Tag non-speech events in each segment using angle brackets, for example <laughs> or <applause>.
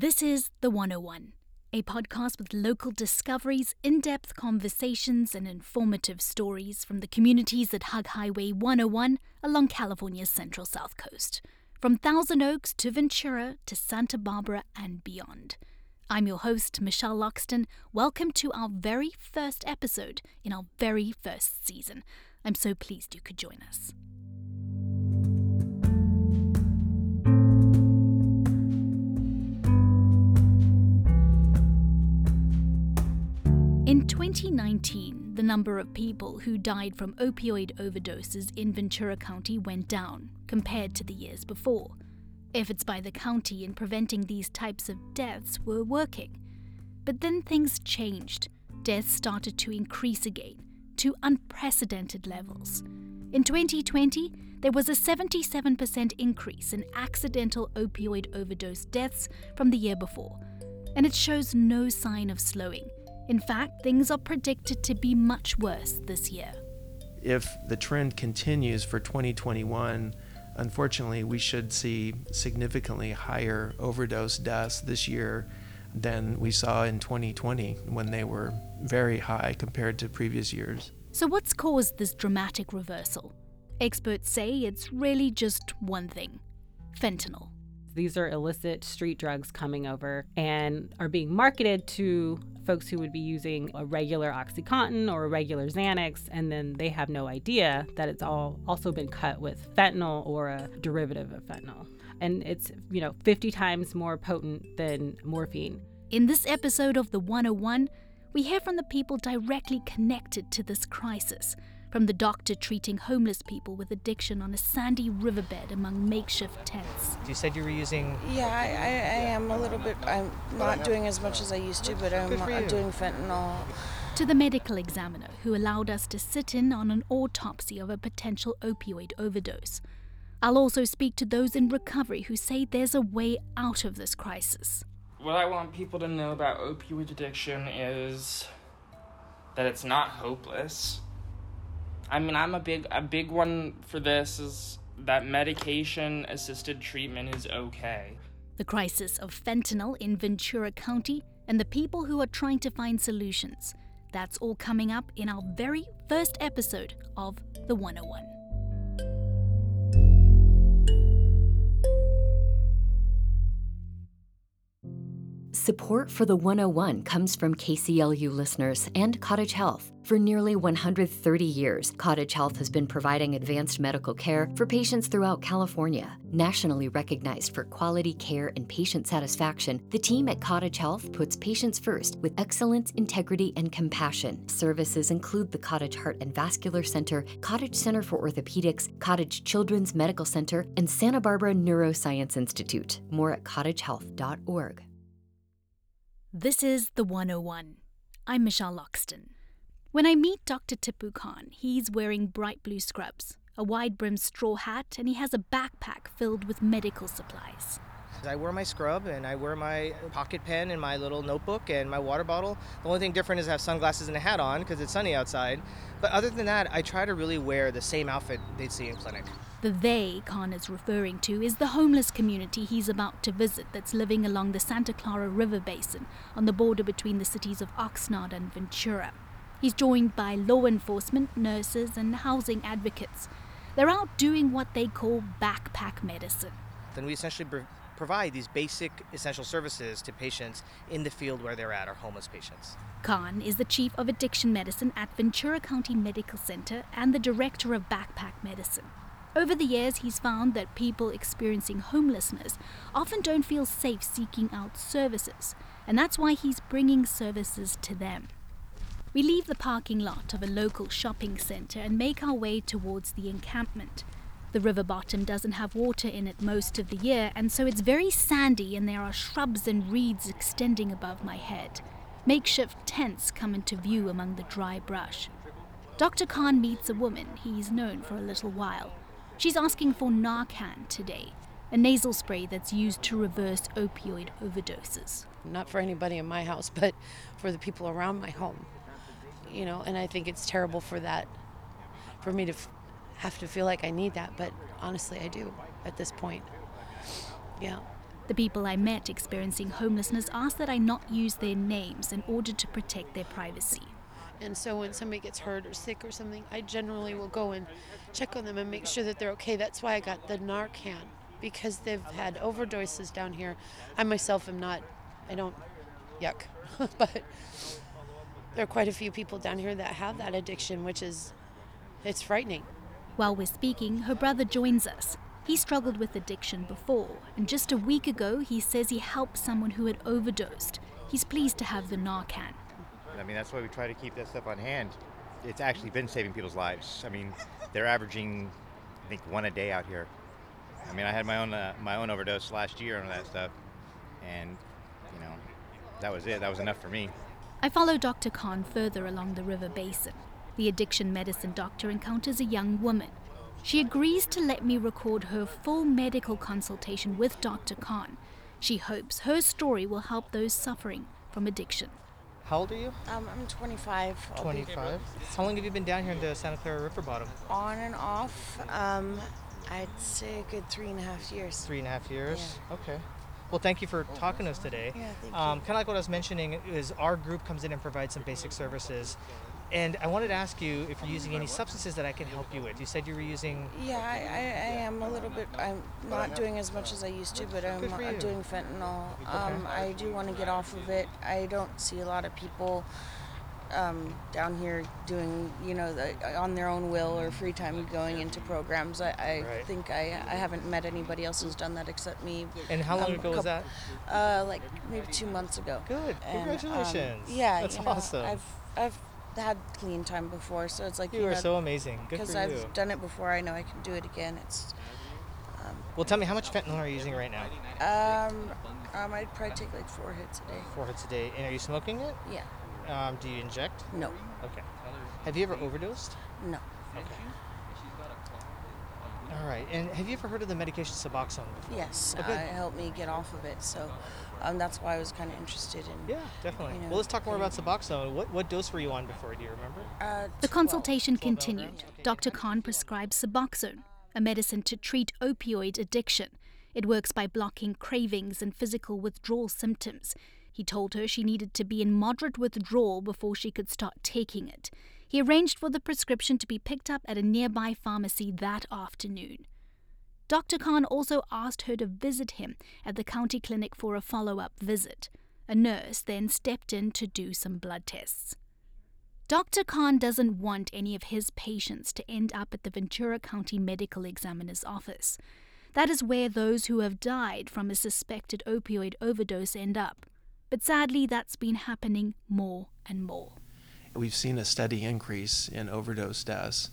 This is The 101, a podcast with local discoveries, in depth conversations, and informative stories from the communities that hug Highway 101 along California's central south coast, from Thousand Oaks to Ventura to Santa Barbara and beyond. I'm your host, Michelle Loxton. Welcome to our very first episode in our very first season. I'm so pleased you could join us. 2019, the number of people who died from opioid overdoses in Ventura County went down compared to the years before. Efforts by the county in preventing these types of deaths were working. But then things changed. Deaths started to increase again, to unprecedented levels. In 2020, there was a 77% increase in accidental opioid overdose deaths from the year before, and it shows no sign of slowing. In fact, things are predicted to be much worse this year. If the trend continues for 2021, unfortunately, we should see significantly higher overdose deaths this year than we saw in 2020 when they were very high compared to previous years. So, what's caused this dramatic reversal? Experts say it's really just one thing fentanyl. These are illicit street drugs coming over and are being marketed to folks who would be using a regular Oxycontin or a regular Xanax, and then they have no idea that it's all also been cut with fentanyl or a derivative of fentanyl. And it's, you know, 50 times more potent than morphine. In this episode of The 101, we hear from the people directly connected to this crisis from the doctor treating homeless people with addiction on a sandy riverbed among makeshift tents. You said you were using. Yeah, I, I, I am a little bit. I'm not doing as much as I used to, but I'm, I'm doing fentanyl. To the medical examiner who allowed us to sit in on an autopsy of a potential opioid overdose. I'll also speak to those in recovery who say there's a way out of this crisis. What I want people to know about opioid addiction is that it's not hopeless I mean, I'm a big a big one for this is that medication assisted treatment is okay. The crisis of fentanyl in Ventura County and the people who are trying to find solutions. That's all coming up in our very first episode of The 101. Support for the 101 comes from KCLU listeners and Cottage Health. For nearly 130 years, Cottage Health has been providing advanced medical care for patients throughout California. Nationally recognized for quality care and patient satisfaction, the team at Cottage Health puts patients first with excellence, integrity, and compassion. Services include the Cottage Heart and Vascular Center, Cottage Center for Orthopedics, Cottage Children's Medical Center, and Santa Barbara Neuroscience Institute. More at cottagehealth.org. This is The 101. I'm Michelle Loxton. When I meet Dr. Tipu Khan, he's wearing bright blue scrubs, a wide brimmed straw hat, and he has a backpack filled with medical supplies. I wear my scrub and I wear my pocket pen and my little notebook and my water bottle. The only thing different is I have sunglasses and a hat on because it's sunny outside. But other than that, I try to really wear the same outfit they'd see in clinic. The they Khan is referring to is the homeless community he's about to visit that's living along the Santa Clara River Basin on the border between the cities of Oxnard and Ventura. He's joined by law enforcement, nurses, and housing advocates. They're out doing what they call backpack medicine. Then we essentially provide these basic essential services to patients in the field where they're at, our homeless patients. Khan is the chief of addiction medicine at Ventura County Medical Center and the director of backpack medicine. Over the years, he's found that people experiencing homelessness often don't feel safe seeking out services, and that's why he's bringing services to them. We leave the parking lot of a local shopping center and make our way towards the encampment. The river bottom doesn't have water in it most of the year, and so it's very sandy, and there are shrubs and reeds extending above my head. Makeshift tents come into view among the dry brush. Dr. Khan meets a woman he's known for a little while. She's asking for Narcan today, a nasal spray that's used to reverse opioid overdoses. Not for anybody in my house, but for the people around my home you know, and I think it's terrible for that, for me to f- have to feel like I need that, but honestly, I do at this point. Yeah. The people I met experiencing homelessness asked that I not use their names in order to protect their privacy. And so when somebody gets hurt or sick or something, I generally will go and check on them and make sure that they're okay. That's why I got the Narcan because they've had overdoses down here. I myself am not, I don't, yuck, <laughs> but there are quite a few people down here that have that addiction, which is, it's frightening. While we're speaking, her brother joins us. He struggled with addiction before, and just a week ago, he says he helped someone who had overdosed. He's pleased to have the Narcan. I mean, that's why we try to keep that stuff on hand. It's actually been saving people's lives. I mean, they're averaging, I think, one a day out here. I mean, I had my own uh, my own overdose last year on that stuff, and you know, that was it. That was enough for me. I follow Dr. Khan further along the river basin. The addiction medicine doctor encounters a young woman. She agrees to let me record her full medical consultation with Dr. Khan. She hopes her story will help those suffering from addiction. How old are you? Um, I'm 25. 25. How long have you been down here in the Santa Clara River bottom? On and off. Um, I'd say a good three and a half years. Three and a half years? Okay. Well, thank you for talking to us today. Yeah, thank um, you. Kind of like what I was mentioning is our group comes in and provides some basic services. And I wanted to ask you if you're using any substances that I can help you with. You said you were using. Yeah, I, I, I am a little bit. I'm not doing as much as I used to, but I'm, Good for I'm you. doing fentanyl. Um, I do want to get off of it. I don't see a lot of people um, down here doing, you know, the, on their own will or free time going into programs. I, I Right. think I, I haven't met anybody else who's done that except me. And how long Um, ago was that? Uh, like maybe two months ago. Good. And, um, Congratulations. yeah, That's you know, awesome. I've I've had clean time before, so it's like You you are know, so amazing. Good because I've done it before. I know I can do it again. It's Well, tell me, how much fentanyl are you using right now? um, um I'd probably take like four hits a day. Four hits a day. And are you smoking it? Yeah. Um, do you inject? No. Okay. Have you ever overdosed? No. Okay. All right. And have you ever heard of the medication Suboxone before? Yes. Oh, Uh, it helped me get off of it, so um, that's why I was kind of interested in. Yeah, definitely. you know, well, let's talk more about Suboxone. What what dose were you on before? Do you remember? Uh, The 12. consultation continued. Dr. Khan prescribed Suboxone, a medicine to treat opioid addiction. It works by blocking cravings and physical withdrawal symptoms. He told her she needed to be in moderate withdrawal before she could start taking it. He arranged for the prescription to be picked up at a nearby pharmacy that afternoon. Dr. Khan also asked her to visit him at the county clinic for a follow up visit. A nurse then stepped in to do some blood tests. Dr. Khan doesn't want any of his patients to end up at the Ventura County Medical Examiner's office. That is where those who have died from a suspected opioid overdose end up. But sadly, that's been happening more and more. We've seen a steady increase in overdose deaths,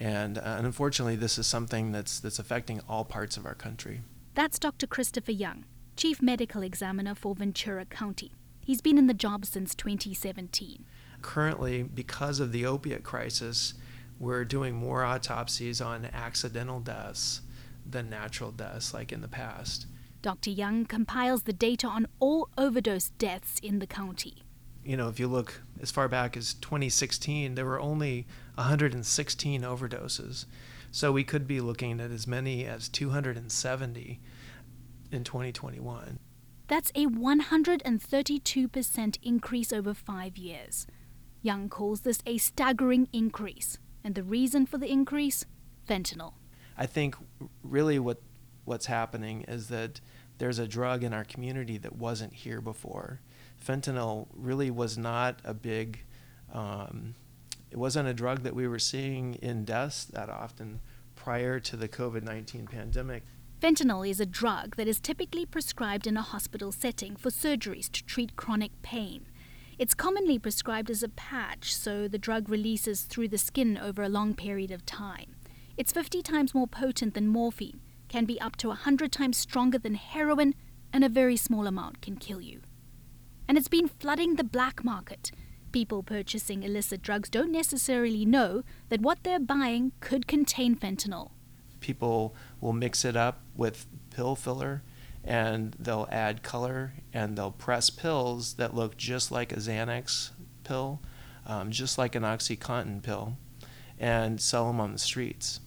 and, uh, and unfortunately, this is something that's that's affecting all parts of our country. That's Dr. Christopher Young, Chief Medical Examiner for Ventura County. He's been in the job since 2017. Currently, because of the opiate crisis, we're doing more autopsies on accidental deaths than natural deaths, like in the past. Dr. Young compiles the data on all overdose deaths in the county. You know, if you look as far back as 2016, there were only 116 overdoses. So we could be looking at as many as 270 in 2021. That's a 132% increase over five years. Young calls this a staggering increase, and the reason for the increase? Fentanyl. I think really what what's happening is that there's a drug in our community that wasn't here before. Fentanyl really was not a big, um, it wasn't a drug that we were seeing in deaths that often prior to the COVID 19 pandemic. Fentanyl is a drug that is typically prescribed in a hospital setting for surgeries to treat chronic pain. It's commonly prescribed as a patch, so the drug releases through the skin over a long period of time. It's 50 times more potent than morphine, can be up to 100 times stronger than heroin, and a very small amount can kill you. And it's been flooding the black market. People purchasing illicit drugs don't necessarily know that what they're buying could contain fentanyl. People will mix it up with pill filler and they'll add color and they'll press pills that look just like a Xanax pill, um, just like an Oxycontin pill, and sell them on the streets.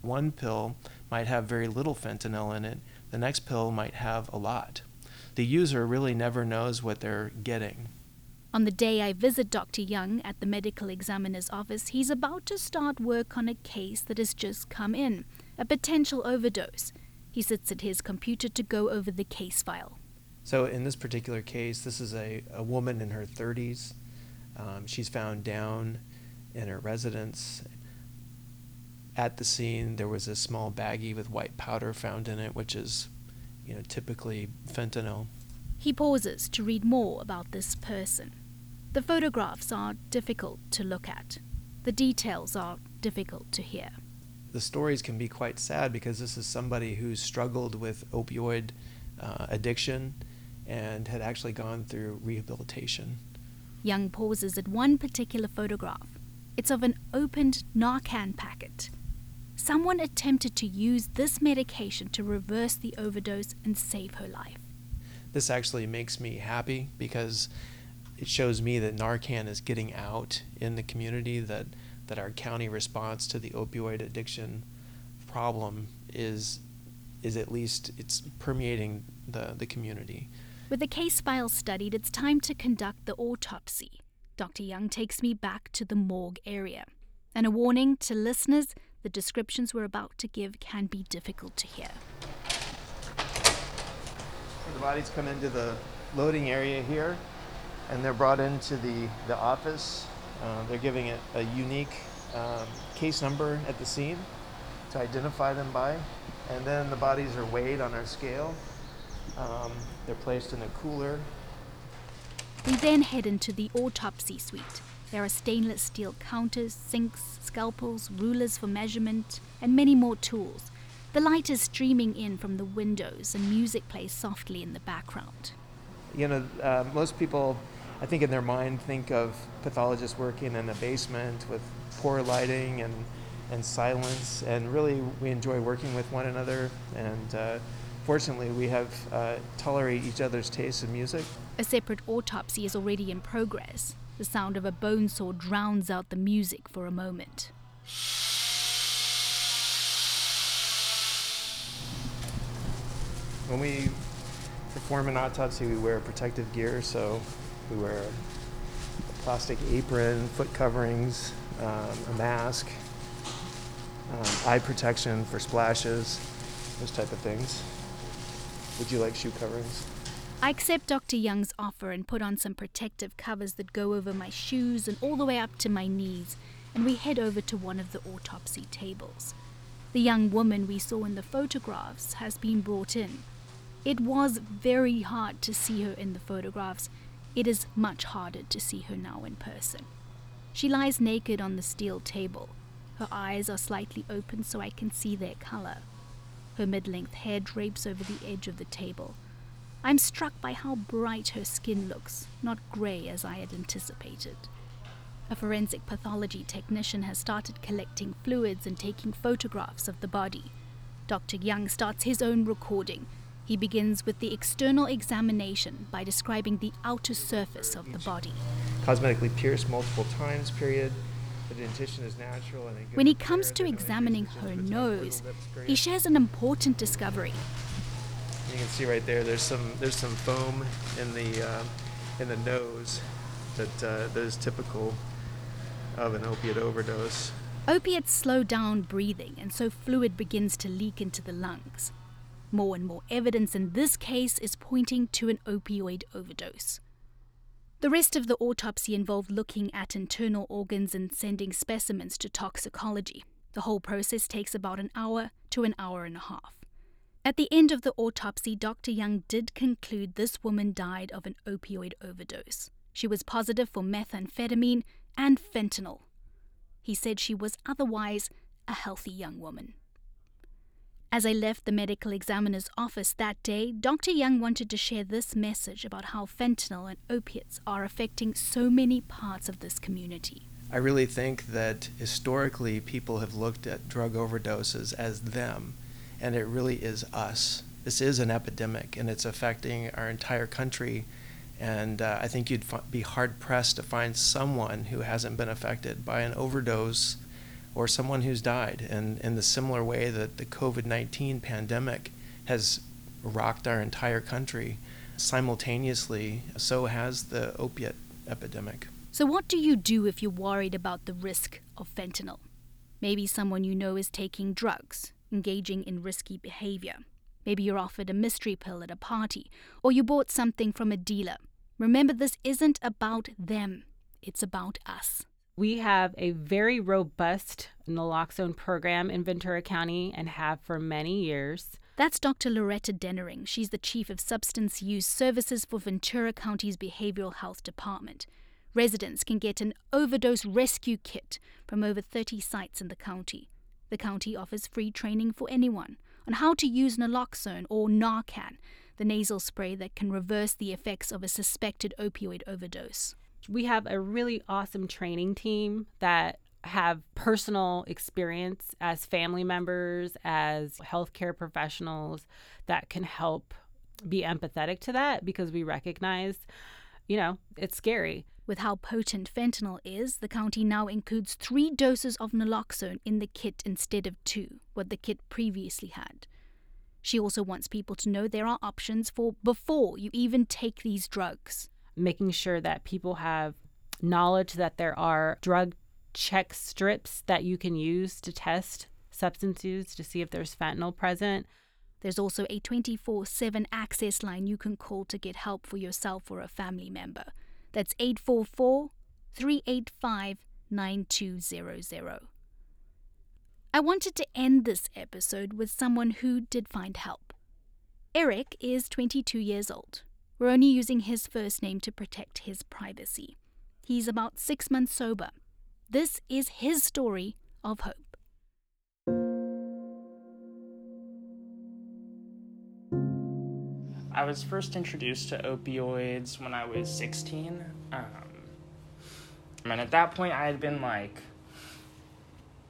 One pill might have very little fentanyl in it, the next pill might have a lot. The user really never knows what they're getting. On the day I visit Dr. Young at the medical examiner's office, he's about to start work on a case that has just come in a potential overdose. He sits at his computer to go over the case file. So, in this particular case, this is a, a woman in her 30s. Um, she's found down in her residence. At the scene, there was a small baggie with white powder found in it, which is, you know, typically fentanyl. He pauses to read more about this person. The photographs are difficult to look at. The details are difficult to hear. The stories can be quite sad because this is somebody who struggled with opioid uh, addiction and had actually gone through rehabilitation. Young pauses at one particular photograph. It's of an opened Narcan packet. Someone attempted to use this medication to reverse the overdose and save her life. This actually makes me happy because it shows me that Narcan is getting out in the community, that, that our county response to the opioid addiction problem is, is at least it's permeating the, the community. With the case file studied, it's time to conduct the autopsy. Dr. Young takes me back to the morgue area. And a warning to listeners the descriptions we're about to give can be difficult to hear. So the bodies come into the loading area here and they're brought into the, the office. Uh, they're giving it a unique um, case number at the scene to identify them by. And then the bodies are weighed on our scale. Um, they're placed in a cooler. We then head into the autopsy suite. There are stainless steel counters, sinks, scalpels, rulers for measurement, and many more tools. The light is streaming in from the windows, and music plays softly in the background. You know, uh, most people I think in their mind think of pathologists working in a basement with poor lighting and and silence. And really, we enjoy working with one another. And uh, fortunately, we have uh, tolerate each other's tastes in music. A separate autopsy is already in progress. The sound of a bone saw drowns out the music for a moment. When we perform an autopsy, we wear protective gear, so we wear a plastic apron, foot coverings, um, a mask, um, eye protection for splashes, those type of things. Would you like shoe coverings? I accept Dr. Young's offer and put on some protective covers that go over my shoes and all the way up to my knees, and we head over to one of the autopsy tables. The young woman we saw in the photographs has been brought in. It was very hard to see her in the photographs, it is much harder to see her now in person. She lies naked on the steel table. Her eyes are slightly open so I can see their color. Her mid length hair drapes over the edge of the table. I'm struck by how bright her skin looks, not grey as I had anticipated. A forensic pathology technician has started collecting fluids and taking photographs of the body. Dr. Young starts his own recording, he begins with the external examination by describing the outer surface of the body. Cosmetically pierced multiple times, period. The dentition is natural. and when he comes to examining her nose, he shares an important discovery. You can see right there. There's some there's some foam in the uh, in the nose that uh, that is typical of an opiate overdose. Opiates slow down breathing, and so fluid begins to leak into the lungs. More and more evidence in this case is pointing to an opioid overdose. The rest of the autopsy involved looking at internal organs and sending specimens to toxicology. The whole process takes about an hour to an hour and a half. At the end of the autopsy, Dr. Young did conclude this woman died of an opioid overdose. She was positive for methamphetamine and fentanyl. He said she was otherwise a healthy young woman. As I left the medical examiner's office that day, Dr. Young wanted to share this message about how fentanyl and opiates are affecting so many parts of this community. I really think that historically people have looked at drug overdoses as them, and it really is us. This is an epidemic, and it's affecting our entire country. And uh, I think you'd f- be hard pressed to find someone who hasn't been affected by an overdose or someone who's died. And in the similar way that the COVID 19 pandemic has rocked our entire country. Simultaneously, so has the opiate epidemic. So, what do you do if you're worried about the risk of fentanyl? Maybe someone you know is taking drugs, engaging in risky behavior. Maybe you're offered a mystery pill at a party, or you bought something from a dealer. Remember, this isn't about them, it's about us. We have a very robust naloxone program in Ventura County and have for many years. That's Dr. Loretta Denering. She's the Chief of Substance Use Services for Ventura County's Behavioral Health Department. Residents can get an overdose rescue kit from over 30 sites in the county. The county offers free training for anyone on how to use naloxone or Narcan, the nasal spray that can reverse the effects of a suspected opioid overdose. We have a really awesome training team that have personal experience as family members, as healthcare professionals that can help be empathetic to that because we recognize, you know, it's scary. With how potent fentanyl is, the county now includes three doses of naloxone in the kit instead of two, what the kit previously had. She also wants people to know there are options for before you even take these drugs. Making sure that people have knowledge that there are drug check strips that you can use to test substance use to see if there's fentanyl present. There's also a 24 7 access line you can call to get help for yourself or a family member. That's 844 385 9200. I wanted to end this episode with someone who did find help. Eric is 22 years old. We're only using his first name to protect his privacy. He's about six months sober. This is his story of hope. I was first introduced to opioids when I was 16. Um, and at that point, I had been like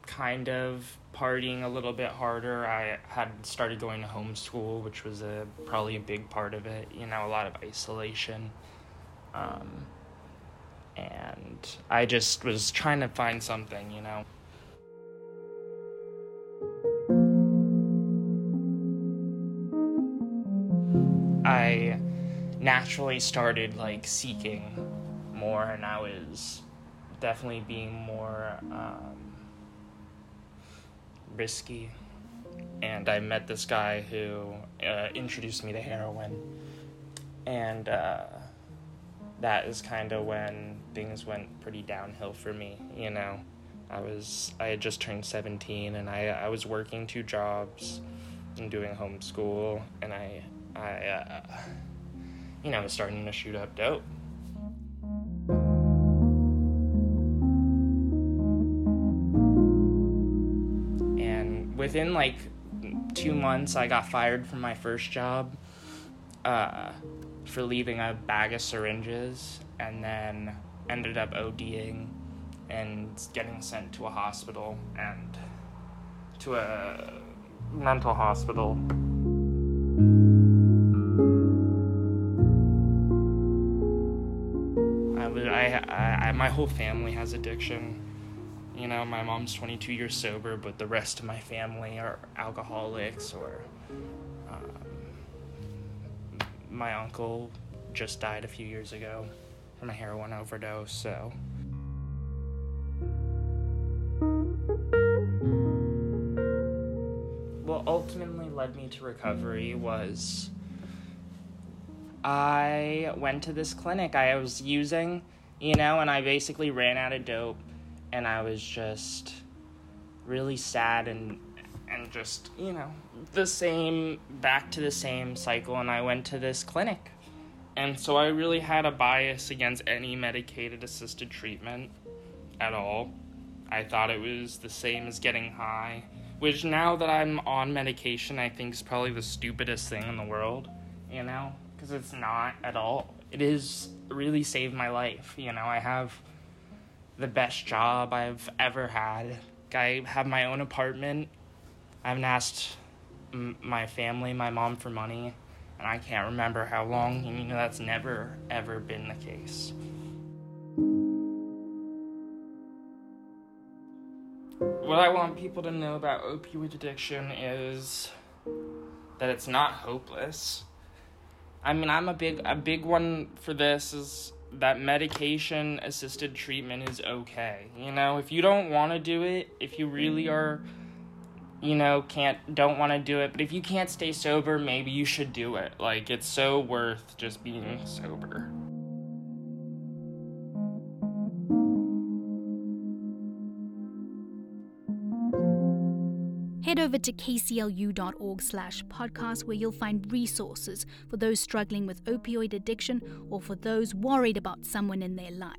kind of partying a little bit harder. I had started going to homeschool, which was a probably a big part of it. You know, a lot of isolation. Um, and I just was trying to find something, you know. I naturally started like seeking more, and I was definitely being more um, risky. And I met this guy who uh, introduced me to heroin, and uh, that is kind of when things went pretty downhill for me. You know, I was I had just turned 17, and I I was working two jobs and doing homeschool, and I I, uh, you know, was starting to shoot up dope. Within like two months, I got fired from my first job uh, for leaving a bag of syringes and then ended up ODing and getting sent to a hospital and to a mental hospital. I, I, my whole family has addiction. You know, my mom's 22 years sober, but the rest of my family are alcoholics or. Um, my uncle just died a few years ago from a heroin overdose, so. What ultimately led me to recovery was I went to this clinic I was using you know, and I basically ran out of dope and I was just really sad and and just, you know, the same back to the same cycle and I went to this clinic. And so I really had a bias against any medicated assisted treatment at all. I thought it was the same as getting high, which now that I'm on medication, I think is probably the stupidest thing in the world, you know, because it's not at all. It is really saved my life. You know, I have the best job I've ever had. I have my own apartment. I haven't asked m- my family, my mom, for money, and I can't remember how long. You know, that's never, ever been the case. What I want people to know about opioid addiction is that it's not hopeless. I mean, I'm a big a big one for this is that medication assisted treatment is okay. You know, if you don't want to do it, if you really mm. are you know, can't don't want to do it, but if you can't stay sober, maybe you should do it. Like it's so worth just being sober. Over to kclu.org slash podcast where you'll find resources for those struggling with opioid addiction or for those worried about someone in their life.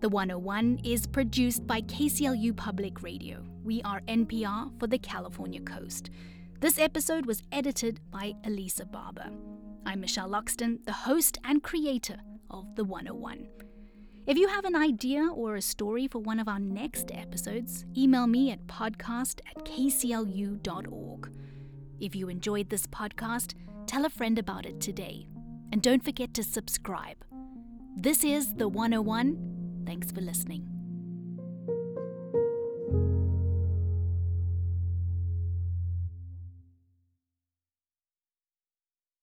The 101 is produced by KCLU Public Radio. We are NPR for the California coast. This episode was edited by Elisa Barber. I'm Michelle Loxton, the host and creator of The 101. If you have an idea or a story for one of our next episodes, email me at podcast at kclu.org. If you enjoyed this podcast, tell a friend about it today. And don't forget to subscribe. This is The 101. Thanks for listening.